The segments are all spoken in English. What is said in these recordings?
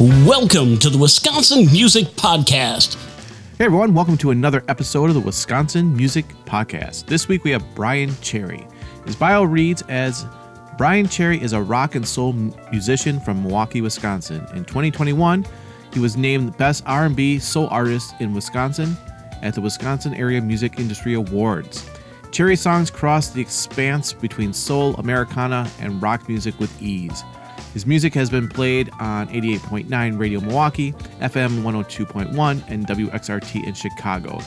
Welcome to the Wisconsin Music Podcast. Hey everyone, welcome to another episode of the Wisconsin Music Podcast. This week we have Bryan Cherry. His bio reads as Bryan Cherry is a rock and soul musician from Milwaukee, Wisconsin. In 2021, he was named Best R&B Soul Artist in Wisconsin at the Wisconsin Area Music Industry Awards. Cherry songs cross the expanse between soul, Americana, and rock music with ease. His music has been played on 88.9 Radio Milwaukee, FM 102.1, and WXRT in Chicago.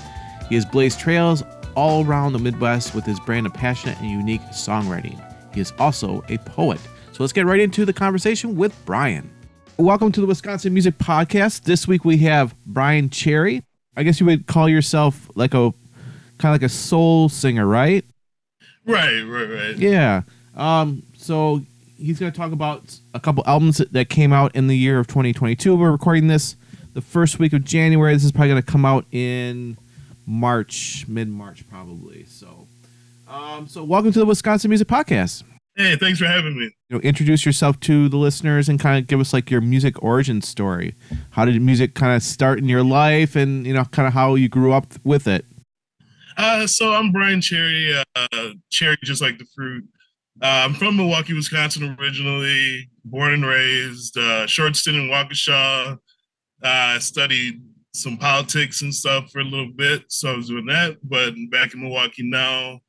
He has blazed trails all around the Midwest with his brand of passionate and unique songwriting. He is also a poet. So let's get right into the conversation with Bryan. Welcome to the Wisconsin Music Podcast. This week we have Bryan Cherry. I guess you would call yourself like a kind of like a soul singer, right? Right, right, right. Yeah. Um, so he's going to talk about a couple albums that came out in the year of 2022. We're recording this the first week of January. This is probably going to come out in March, mid March, probably. So, um, so welcome to the Wisconsin Music Podcast. Hey, thanks for having me. You know, introduce yourself to the listeners and kind of give us like your music origin story. How did music kind of start in your life, and you know, kind of how you grew up with it. Uh, so I'm Bryan Cherry. Uh, cherry, just like the fruit. Uh, I'm from Milwaukee, Wisconsin originally, born and raised. Uh, short stint in Waukesha. I uh, studied some politics and stuff for a little bit, so I was doing that. But back in Milwaukee now.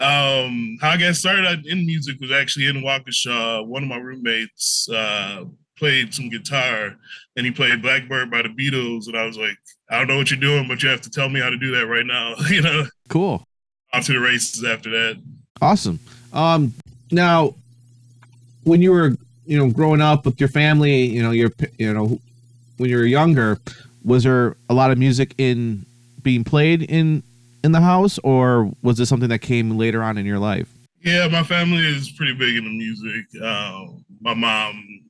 Um, how I got started in music was actually in Waukesha. One of my roommates uh, played some guitar, and he played Blackbird by the Beatles, and I was like, I don't know what you're doing, but you have to tell me how to do that right now. you know. Cool. Off to the races after that. Awesome. Um, now, when you were, you know, growing up with your family, you know, your, you know, when you were younger, was there a lot of music in being played in in the house, or was this something that came later on in your life? Yeah, my family is pretty big into music. Uh, my mom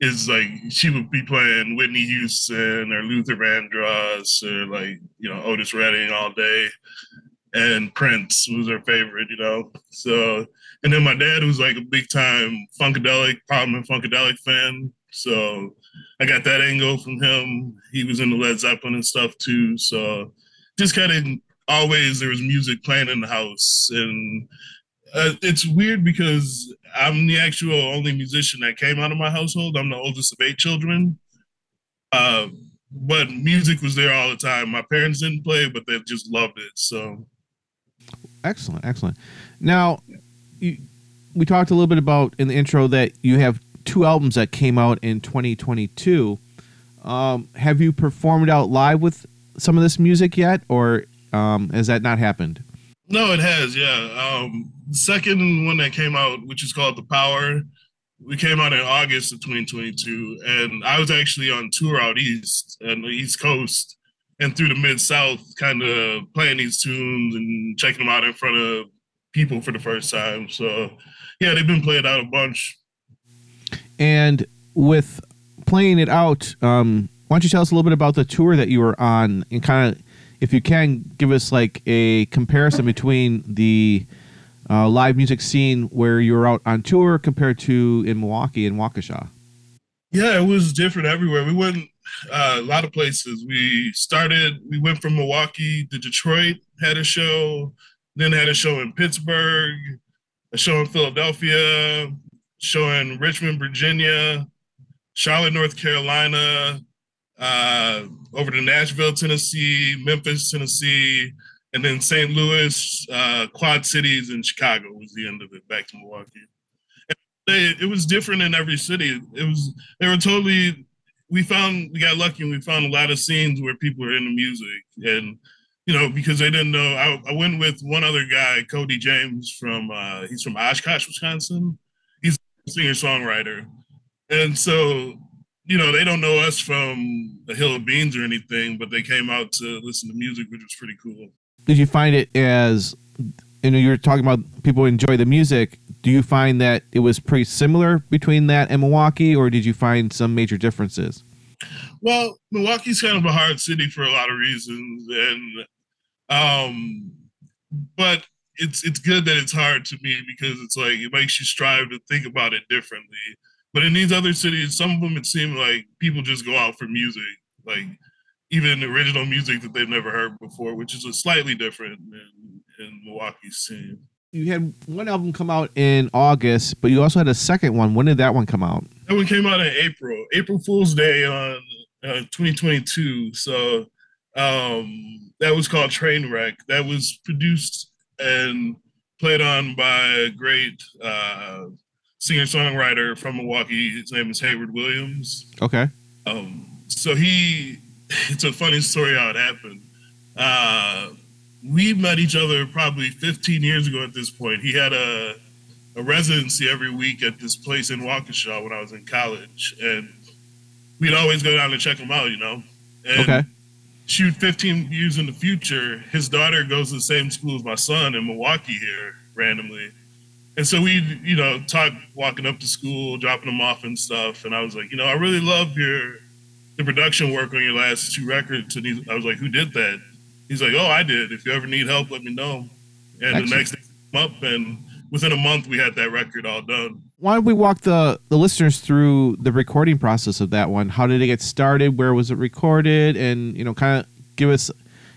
is like she would be playing Whitney Houston or Luther Vandross or like you know Otis Redding all day and Prince was her favorite, you know. So, and then my dad was like a big time Funkadelic, Parliament Funkadelic fan. So I got that angle from him. He was into Led Zeppelin and stuff too. So just kind of always there was music playing in the house. And uh, it's weird because I'm the actual only musician that came out of my household. I'm the oldest of eight children. Uh, but music was there all the time. My parents didn't play, but they just loved it. So Excellent, excellent. Now, you, we talked a little bit about in the intro that you have two albums that came out in 2022. Um, have you performed out live with some of this music yet, or um, has that not happened? No, it has. Yeah, um, the second one that came out, which is called The Power, we came out in August of 2022, and I was actually on tour out east and the East Coast and through the mid South, kind of playing these tunes and checking them out in front of people for the first time. So, yeah, they've been playing out a bunch. And with playing it out, um, why don't you tell us a little bit about the tour that you were on and kind of, if you can, give us like a comparison between the uh, live music scene where you were out on tour compared to in Milwaukee and Waukesha? Yeah, it was different everywhere. We went uh, a lot of places. We started, we went from Milwaukee to Detroit, had a show, then had a show in Pittsburgh, a show in Philadelphia, show in Richmond, Virginia, Charlotte, North Carolina, uh, over to Nashville, Tennessee, Memphis, Tennessee, and then St. Louis, uh, Quad Cities, and Chicago was the end of it. Back to Milwaukee. They, it was different in every city. It was they were totally we found we got lucky and we found a lot of scenes where people are into music. And you know because they didn't know I, I went with one other guy cody james from uh, he's from oshkosh wisconsin. He's a singer songwriter and so you know they don't know us from the hill of beans or anything but they came out to listen to music which was pretty cool. Did you find it as you know you're talking about people enjoy the music do you find that it was pretty similar between that and Milwaukee, or did you find some major differences? Well, Milwaukee's kind of a hard city for a lot of reasons, and um, but it's it's good that it's hard to me because it's like it makes you strive to think about it differently. But in these other cities, some of them it seemed like people just go out for music, like even original music that they've never heard before, which is a slightly different in, in Milwaukee's scene. You had one album come out in August, but you also had a second one. When did that one come out? That one came out in April, April Fool's Day on uh, 2022. So um, that was called Trainwreck. That was produced and played on by a great uh, singer songwriter from Milwaukee. His name is Hayward Williams. Okay. Um, so he, it's a funny story how it happened. Uh, we met each other probably 15 years ago at this point. He had a, a residency every week at this place in Waukesha when I was in college. And we'd always go down and check him out, you know? And Okay. shoot 15 years in the future, his daughter goes to the same school as my son in Milwaukee here randomly. And so we, you know, talk walking up to school, dropping them off and stuff. And I was like, you know, I really love your the production work on your last two records. And he, I was like, who did that? He's like, oh, I did. If you ever need help, let me know. And Excellent. the next day, came up, and within a month, we had that record all done. Why don't we walk the the listeners through the recording process of that one? How did it get started? Where was it recorded? And you know, kind of give us,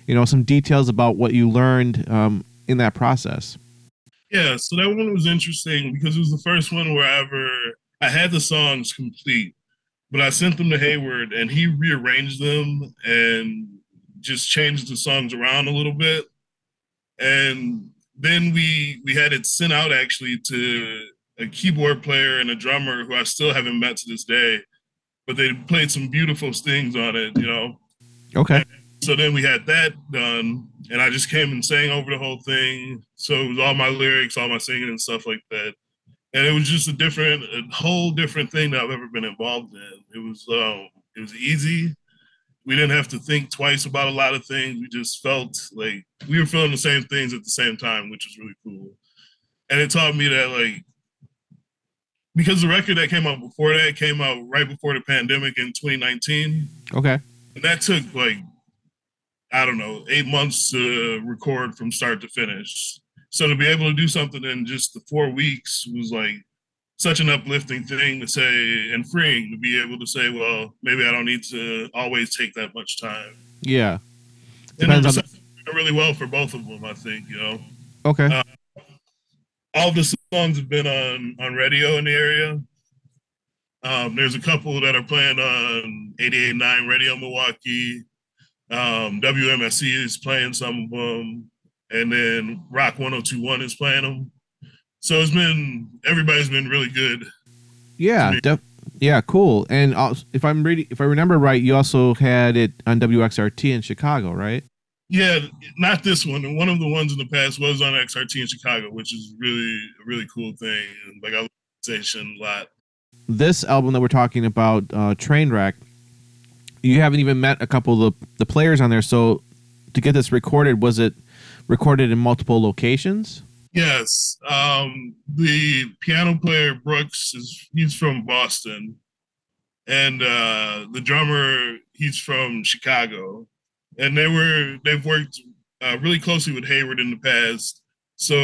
you know, some details about what you learned um, in that process. Yeah, so that one was interesting because it was the first one where I ever I had the songs complete, but I sent them to Hayward and he rearranged them and just changed the songs around a little bit. And then we we had it sent out actually to a keyboard player and a drummer who I still haven't met to this day, but they played some beautiful things on it, you know. Okay. So then we had that done, and I just came and sang over the whole thing. So it was all my lyrics, all my singing and stuff like that. And it was just a different, a whole different thing that I've ever been involved in. It was, um, it was easy. We didn't have to think twice about a lot of things. We just felt like we were feeling the same things at the same time, which was really cool. And it taught me that, like, because the record that came out before that came out right before the pandemic in 2019 Okay. and that took like I don't know eight months to record from start to finish. So to be able to do something in just the four weeks was like such an uplifting thing to say and freeing to be able to say, well, maybe I don't need to always take that much time. Yeah. And it was really well for both of them, I think. You know, Okay. Uh, all the songs have been on on radio in the area. Um, there's a couple that are playing on 88.9 Radio Milwaukee. Um, WMSE is playing some of them, and then Rock 102.1 is playing them. So it's been everybody's been really good. yeah. Def- yeah. Cool. And also, if I'm reading, if I remember right, you also had it on WXRT in Chicago, right? Yeah, not this one. One of the ones in the past was on XRT in Chicago, which is really a really cool thing. Like I love the station a lot. this album that we're talking about, uh, Trainwreck, you haven't even met a couple of the, the players on there. So to get this recorded, was it recorded in multiple locations? Yes. Um, the piano player Brooks is he's from Boston. And uh the drummer, he's from Chicago. And they were they've worked uh, really closely with Hayward in the past. So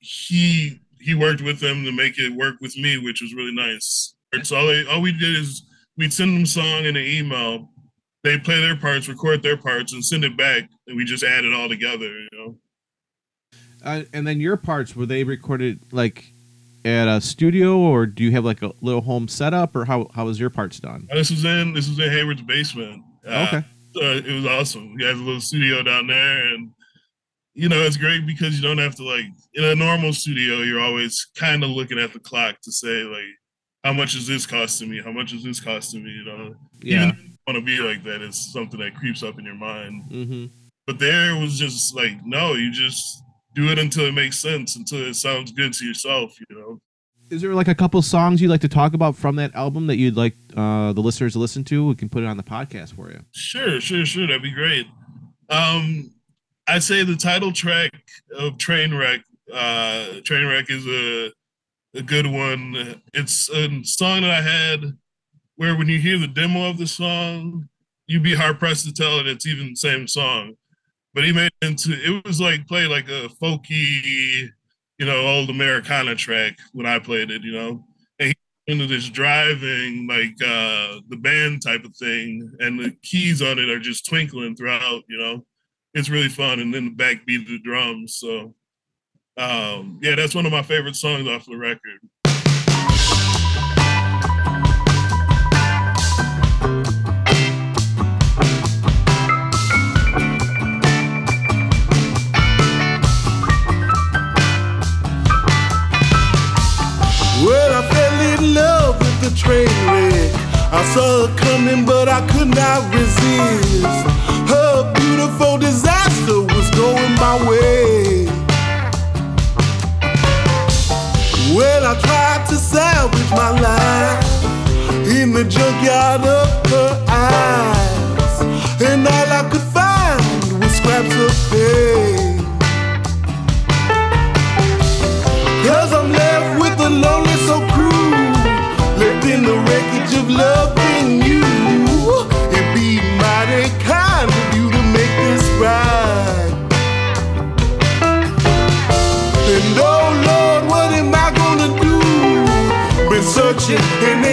he he worked with them to make it work with me, which was really nice. So all, they, all we did is we'd send them song in an email. They play their parts, record their parts, and send it back, and we just add it all together. You know. Uh, and then your parts were they recorded like at a studio, or do you have like a little home setup, or how how was your parts done? Uh, This was in this was in Hayward's basement. Uh, Okay. uh, it was awesome. He has a little studio down there, and you know it's great because you don't have to like in a normal studio. You're always kind of looking at the clock to say like, how much is this costing me? How much is this costing me? You know, Yeah. even want to be like that, it's something that creeps up in your mind. Mm-hmm. But there was just like, no, you just do it until it makes sense, until it sounds good to yourself. You know. Is there like a couple songs you'd like to talk about from that album that you'd like uh, the listeners to listen to? We can put it on the podcast for you. Sure, sure, sure. That'd be great. Um, I'd say the title track of Trainwreck, uh, Trainwreck is a a good one. It's a song that I had where when you hear the demo of the song, you'd be hard pressed to tell that it's even the same song. But he made it into it was like play like a folky, you know, old Americana track when I played it, you know. And he into this driving like uh the band type of thing and the keys on it are just twinkling throughout you know it's really fun and then the backbeat of the drums so um yeah that's one of my favorite songs off the record train wreck. I saw her coming, but I could not resist. Her beautiful disaster was going my way. Well, I tried to salvage my life in the junkyard of Been searching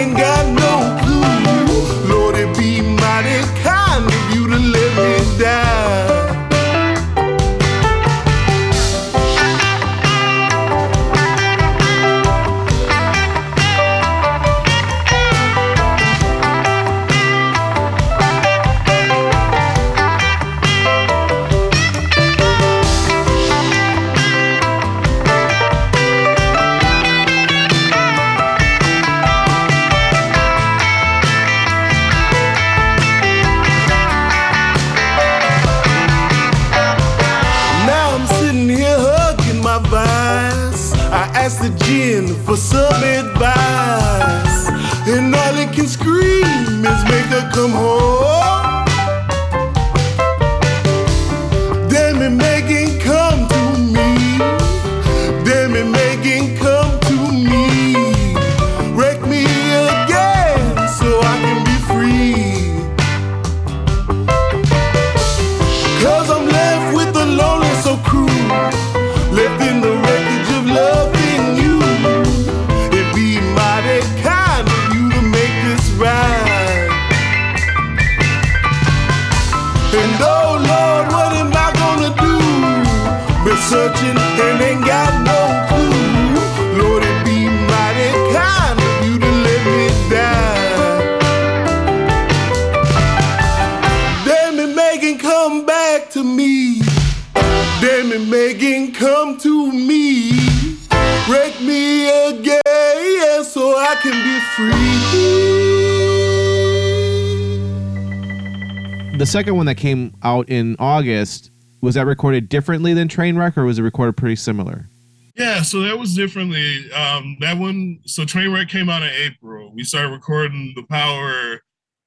The second one that came out in August was that recorded differently than Trainwreck, or was it recorded pretty similar? Yeah, so that was differently. Um, that one, so Trainwreck came out in April. We started recording the Power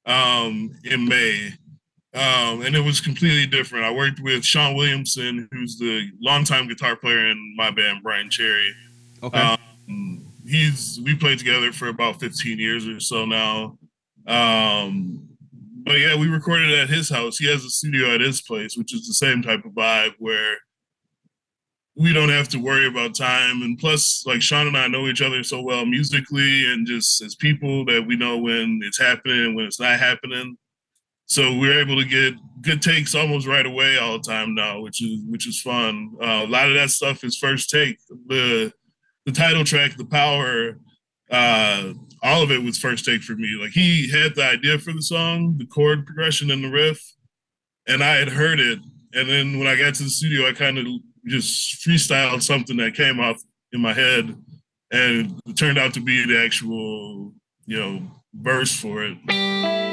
um, in May, um, and it was completely different. I worked with Sean Williamson, who's the longtime guitar player in my band, Bryan Cherry. Okay. Um, he's we played together for about 15 years or so now. Um, but yeah, we recorded at his house. He has a studio at his place, which is the same type of vibe where we don't have to worry about time. And plus, like Sean and I know each other so well musically and just as people that we know when it's happening and when it's not happening. So we're able to get good takes almost right away all the time now, which is which is fun. Uh, a lot of that stuff is first take. The the title track, the power, uh, all of it was first take for me. Like he had the idea for the song, the chord progression and the riff, and I had heard it. And then when I got to the studio, I kind of just freestyled something that came off in my head, and it turned out to be the actual, you know, verse for it.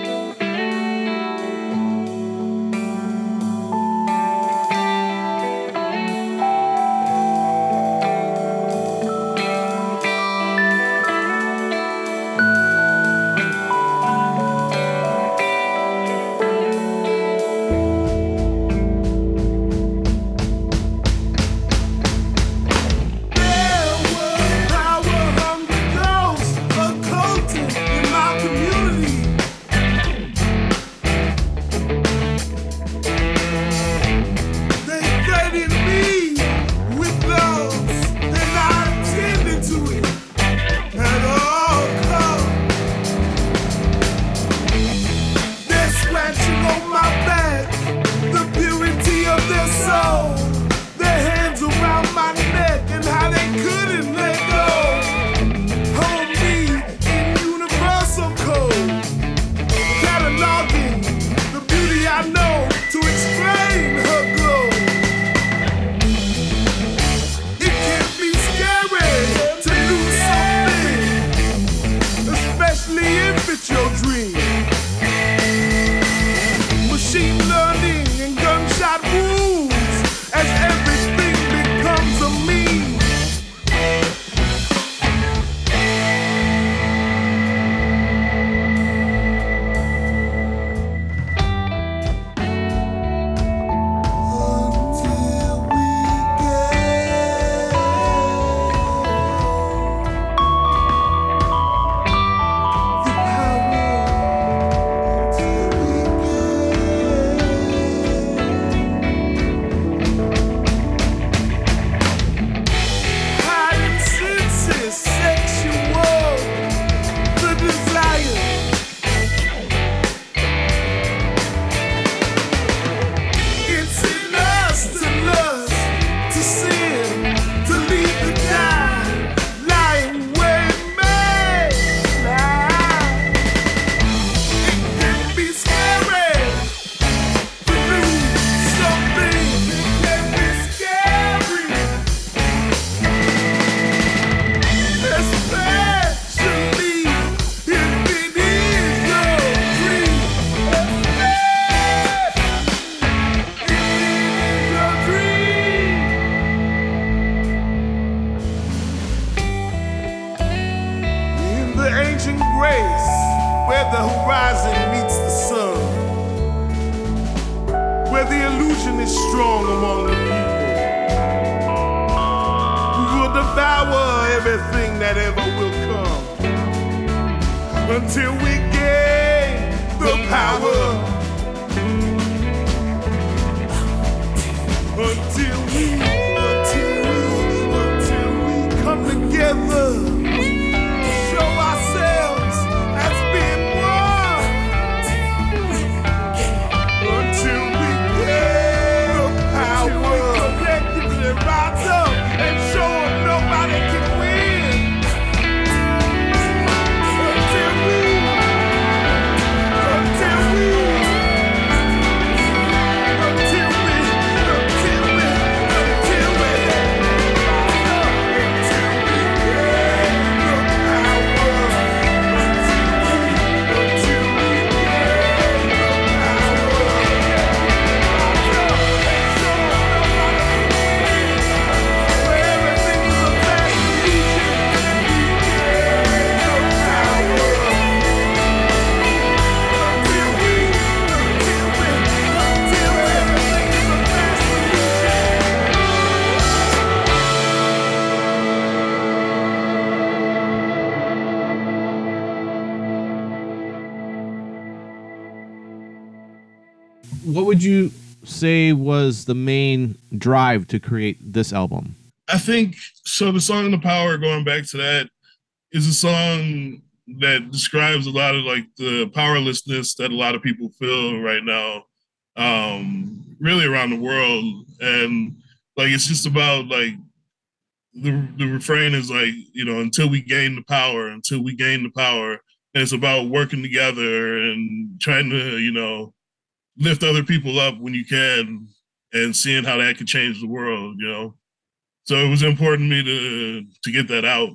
What would you say was the main drive to create this album? I think so. The song "The Power," going back to that, is a song that describes a lot of like the powerlessness that a lot of people feel right now, um, really around the world, and like it's just about like the the refrain is like you know until we gain the power, until we gain the power, and it's about working together and trying to you know lift other people up when you can, and seeing how that could change the world, you know. So it was important to me to to get that out.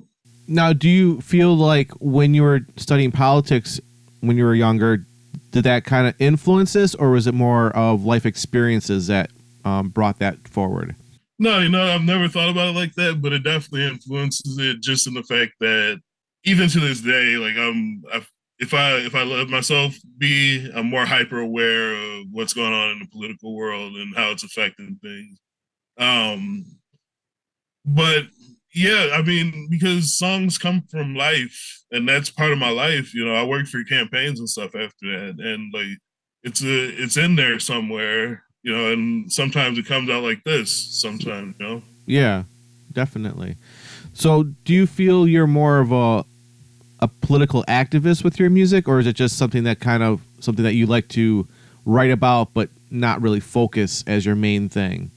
Now, do you feel like when you were studying politics when you were younger, did that kind of influence this, or was it more of life experiences that um, brought that forward? No, you know, I've never thought about it like that, but it definitely influences it just in the fact that even to this day, like I'm, i if I if I let myself be, I'm more hyper aware of what's going on in the political world and how it's affecting things. Um, but yeah, I mean, because songs come from life, and that's part of my life. You know, I worked for campaigns and stuff after that, and like it's a it's in there somewhere. You know, and sometimes it comes out like this. Sometimes, you know. Yeah, definitely. So, do you feel you're more of a a political activist with your music, or is it just something that kind of something that you like to write about, but not really focus as your main thing?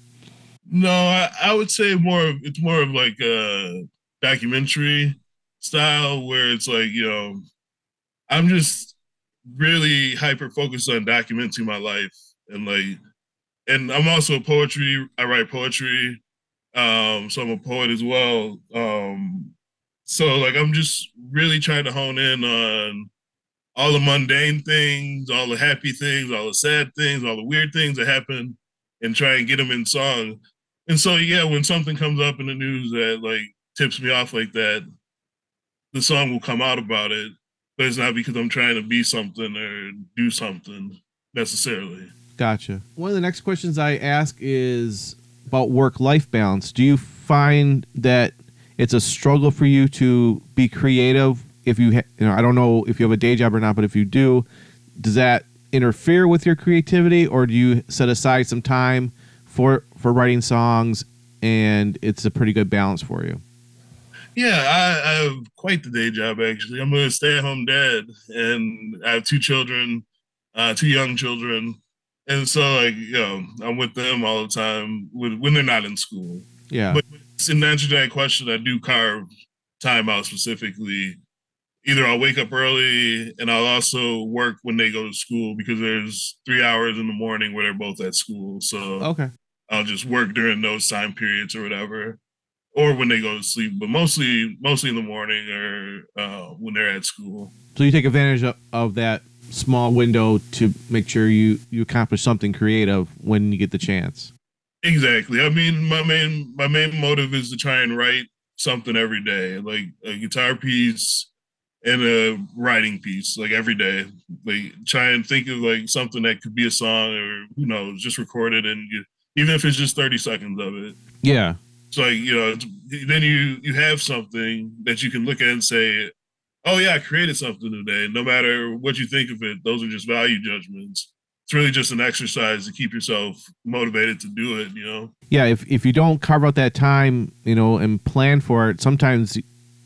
No, I, I would say more of it's more of like a documentary style where it's like, you know, I'm just really hyper focused on documenting my life and like and I'm also a poetry, I write poetry. Um, so I'm a poet as well. Um, so like I'm just really trying to hone in on all the mundane things, all the happy things, all the sad things, all the weird things that happen, and try and get them in song. And so yeah, when something comes up in the news that like tips me off like that, the song will come out about it. But it's not because I'm trying to be something or do something necessarily. Gotcha. One of the next questions I ask is about work life balance. Do you find that it's a struggle for you to be creative if you ha- you know I don't know if you have a day job or not, but if you do, does that interfere with your creativity or do you set aside some time for for writing songs and it's a pretty good balance for you? Yeah, I, I have quite the day job actually. I'm a stay-at-home dad, and I have two children, uh, two young children, and so like you know I'm with them all the time when, when they're not in school. Yeah. But in answer to that question, I do carve time out specifically. Either I'll wake up early and I'll also work when they go to school because there's three hours in the morning where they're both at school. So okay. I'll just work during those time periods or whatever, or when they go to sleep. But mostly, mostly in the morning or uh, when they're at school. So you take advantage of, of that small window to make sure you you accomplish something creative when you get the chance. Exactly. I mean, my main my main motive is to try and write something every day, like a guitar piece, and a writing piece like every day. Like try and think of like something that could be a song or who knows, just record it and you, even if it's just 30 seconds of it. Yeah. So like, you know, then you you have something that you can look at and say, "Oh yeah, I created something today." No matter what you think of it, those are just value judgments. It's really just an exercise to keep yourself motivated to do it, you know. Yeah, if if you don't carve out that time, you know, and plan for it, sometimes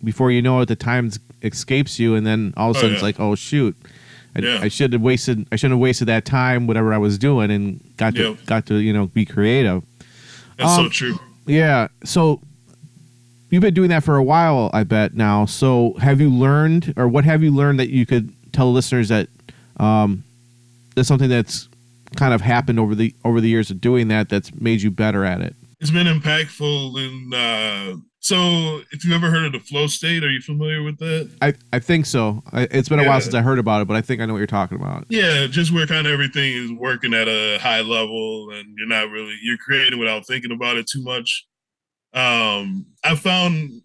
before you know it, the time escapes you, and then all of a Oh, sudden it's like, oh shoot, I, Yeah. I should have wasted, I shouldn't have wasted that time, whatever I was doing, and got to Yeah. got to you know be creative. That's so Um, true. Yeah. So you've been doing that for a while, I bet now. So have you learned, or what have you learned that you could tell listeners that um, that's something that's kind of happened over the over the years of doing that that's made you better at it? It's been impactful and uh so if you've ever heard of the flow state, are you familiar with that? I, I think so. I, it's been a while since I heard about it, but I think I know what you're talking about. Yeah, just where kind of everything is working at a high level and you're not really you're creating without thinking about it too much. Um I found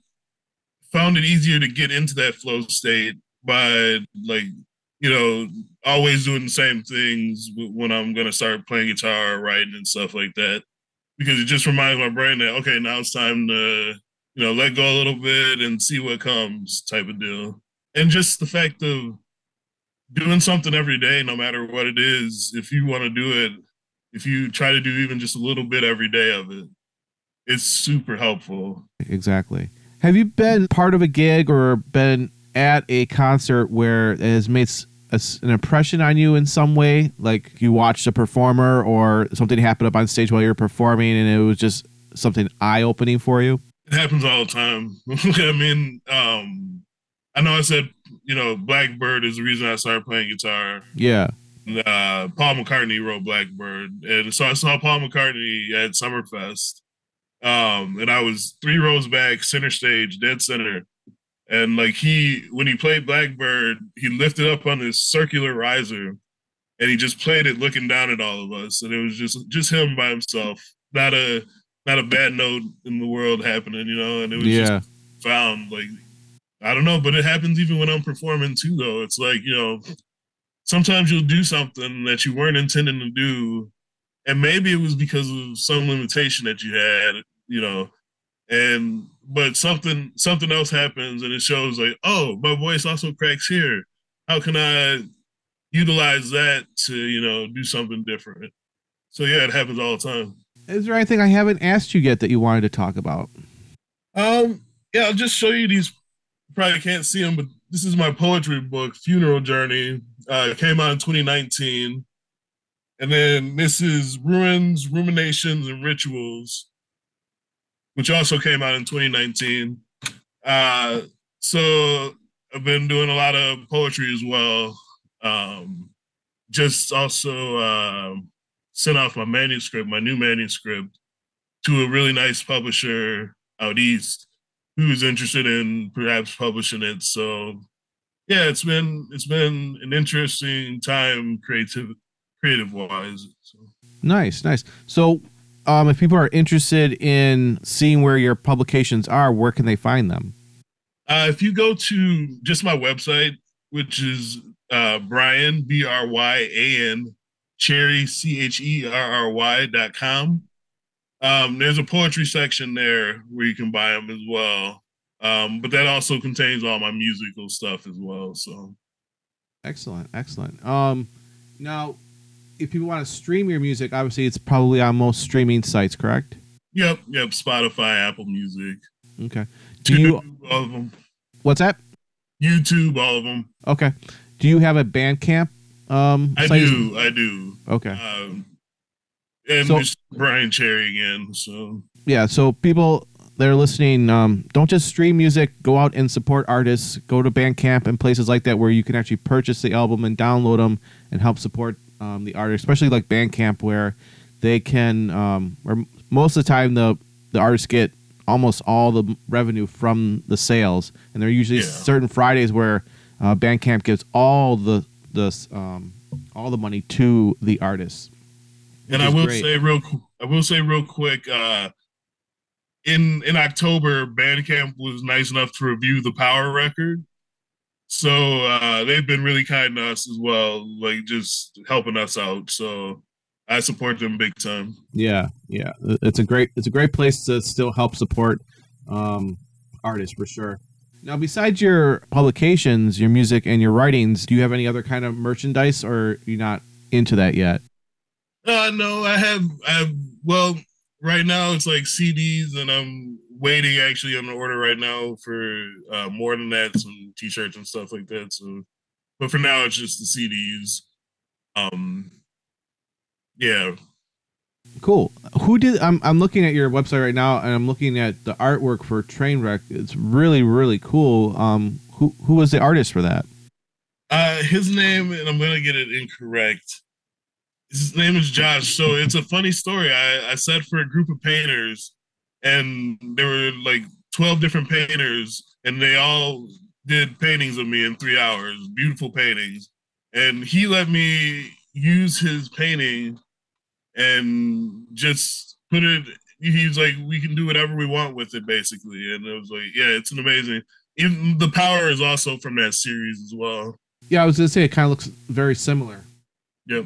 found it easier to get into that flow state by like, you know, always doing the same things when I'm gonna start playing guitar writing and stuff like that. Because it just reminds my brain that okay, now it's time to, you know, let go a little bit and see what comes type of deal. And just the fact of doing something every day, no matter what it is, if you want to do it, if you try to do even just a little bit every day of it, it's super helpful. Exactly. Have you been part of a gig or been at a concert where it has made a an impression on you in some way? Like you watched a performer or something happened up on stage while you're performing and it was just something eye opening for you? It happens all the time. I mean, um, I know I said, you know, Blackbird is the reason I started playing guitar. Yeah. uh, Paul McCartney wrote Blackbird, and so I saw Paul McCartney at Summerfest, um, and I was three rows back, center stage, dead center, and like he, when he played Blackbird, he lifted up on this circular riser, and he just played it looking down at all of us, and it was just just him by himself, not a not a bad note in the world happening, you know, and it was just found like I don't know, but it happens even when I'm performing too though. It's like, you know, sometimes you'll do something that you weren't intending to do. And maybe it was because of some limitation that you had, you know, and but something something else happens and it shows like, oh, my voice also cracks here. How can I utilize that to, you know, do something different? So yeah, it happens all the time. Is there anything I haven't asked you yet that you wanted to talk about? Um, yeah, I'll just show you these. you Probably can't see them, but this is my poetry book, Funeral Journey. Uh, it came out in 2019. And then this is Ruins, Ruminations, and Rituals, which also came out in 2019. Uh, so I've been doing a lot of poetry as well. Um, just also um sent off my manuscript, my new manuscript, to a really nice publisher out east who's interested in perhaps publishing it. So yeah, it's been it's been an interesting time creative creative wise. So Nice, nice. So, um, if people are interested in seeing where your publications are, where can they find them? uh, if you go to just my website, which is uh, Bryan B R Y A N Cherry C H E R R Y dot com. Um, there's a poetry section there where you can buy them as well. Um, but that also contains all my musical stuff as well. So Excellent, excellent. Um, now, if people want to stream your music, obviously it's probably on most streaming sites, correct? Yep, yep. Spotify, Apple Music, Okay. Do you? YouTube, all of them. What's that? YouTube, all of them. Okay. Do you have a Bandcamp? Um, I site? do, I do. Okay. Um, and So- just Bryan Cherry again. So Yeah. So people that are listening, um, don't just stream music. Go out and support artists. Go to Bandcamp and places like that where you can actually purchase the album and download them and help support um, the artist, especially like Bandcamp where they can, um, or most of the time the the artists get almost all the revenue from the sales, and there are usually Yeah. certain Fridays where uh, Bandcamp gives all the the um, all the money to the artists. and I will great. say real, I will say real quick. Uh, in in October, Bandcamp was nice enough to review the Power record. So uh, they've been really kind to us as well, like just helping us out. So I support them big time. Yeah, yeah, it's a great it's a great place to still help support um, artists for sure. Now, besides your publications, your music, and your writings, do you have any other kind of merchandise, or you're not into that yet? Uh, no, I have. I have. Well, right now it's like CDs, and I'm waiting actually on the order right now for uh, more than that, some T-shirts and stuff like that. So, but for now, it's just the CDs. Um, yeah. Cool. Who did? I'm I'm looking at your website right now, and I'm looking at the artwork for Trainwreck. It's really really cool. Um, who who was the artist for that? Uh, his name, and I'm gonna get it incorrect. His name is Josh. So it's a funny story. I I said for a group of painters, and there were like 12 different painters, and they all did paintings of me in three hours. Beautiful paintings, and he let me use his painting and just put it. He's like, we can do whatever we want with it, basically. And it was like, yeah, it's an amazing. Even the power is also from that series as well. Yeah, I was gonna say it kind of looks very similar. Yep.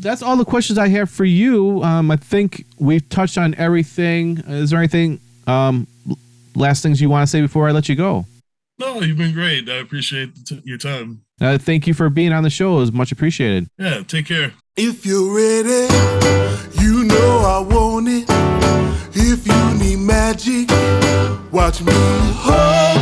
That's all the questions I have for you. Um, I think we've touched on everything. Is there anything um, last things you want to say before I let you go? No, you've been great. I appreciate t- your time. Uh, thank you for being on the show. It was much appreciated. Yeah, take care. If you're ready, you know I want it. If you need magic, watch me. Hocus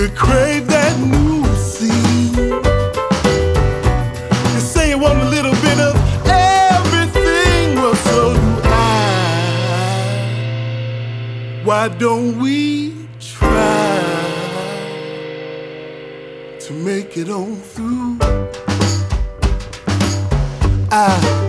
You crave that new sea. You say you want a little bit of everything. Well, so do I. Why don't we try to make it on through? I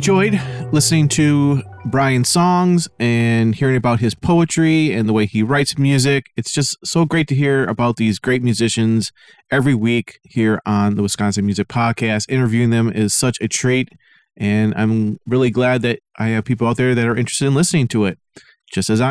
enjoyed listening to Bryan's songs and hearing about his poetry and the way he writes music. It's just so great to hear about these great musicians every week here on the Wisconsin Music Podcast. Interviewing them is such a treat, and I'm really glad that I have people out there that are interested in listening to it, just as I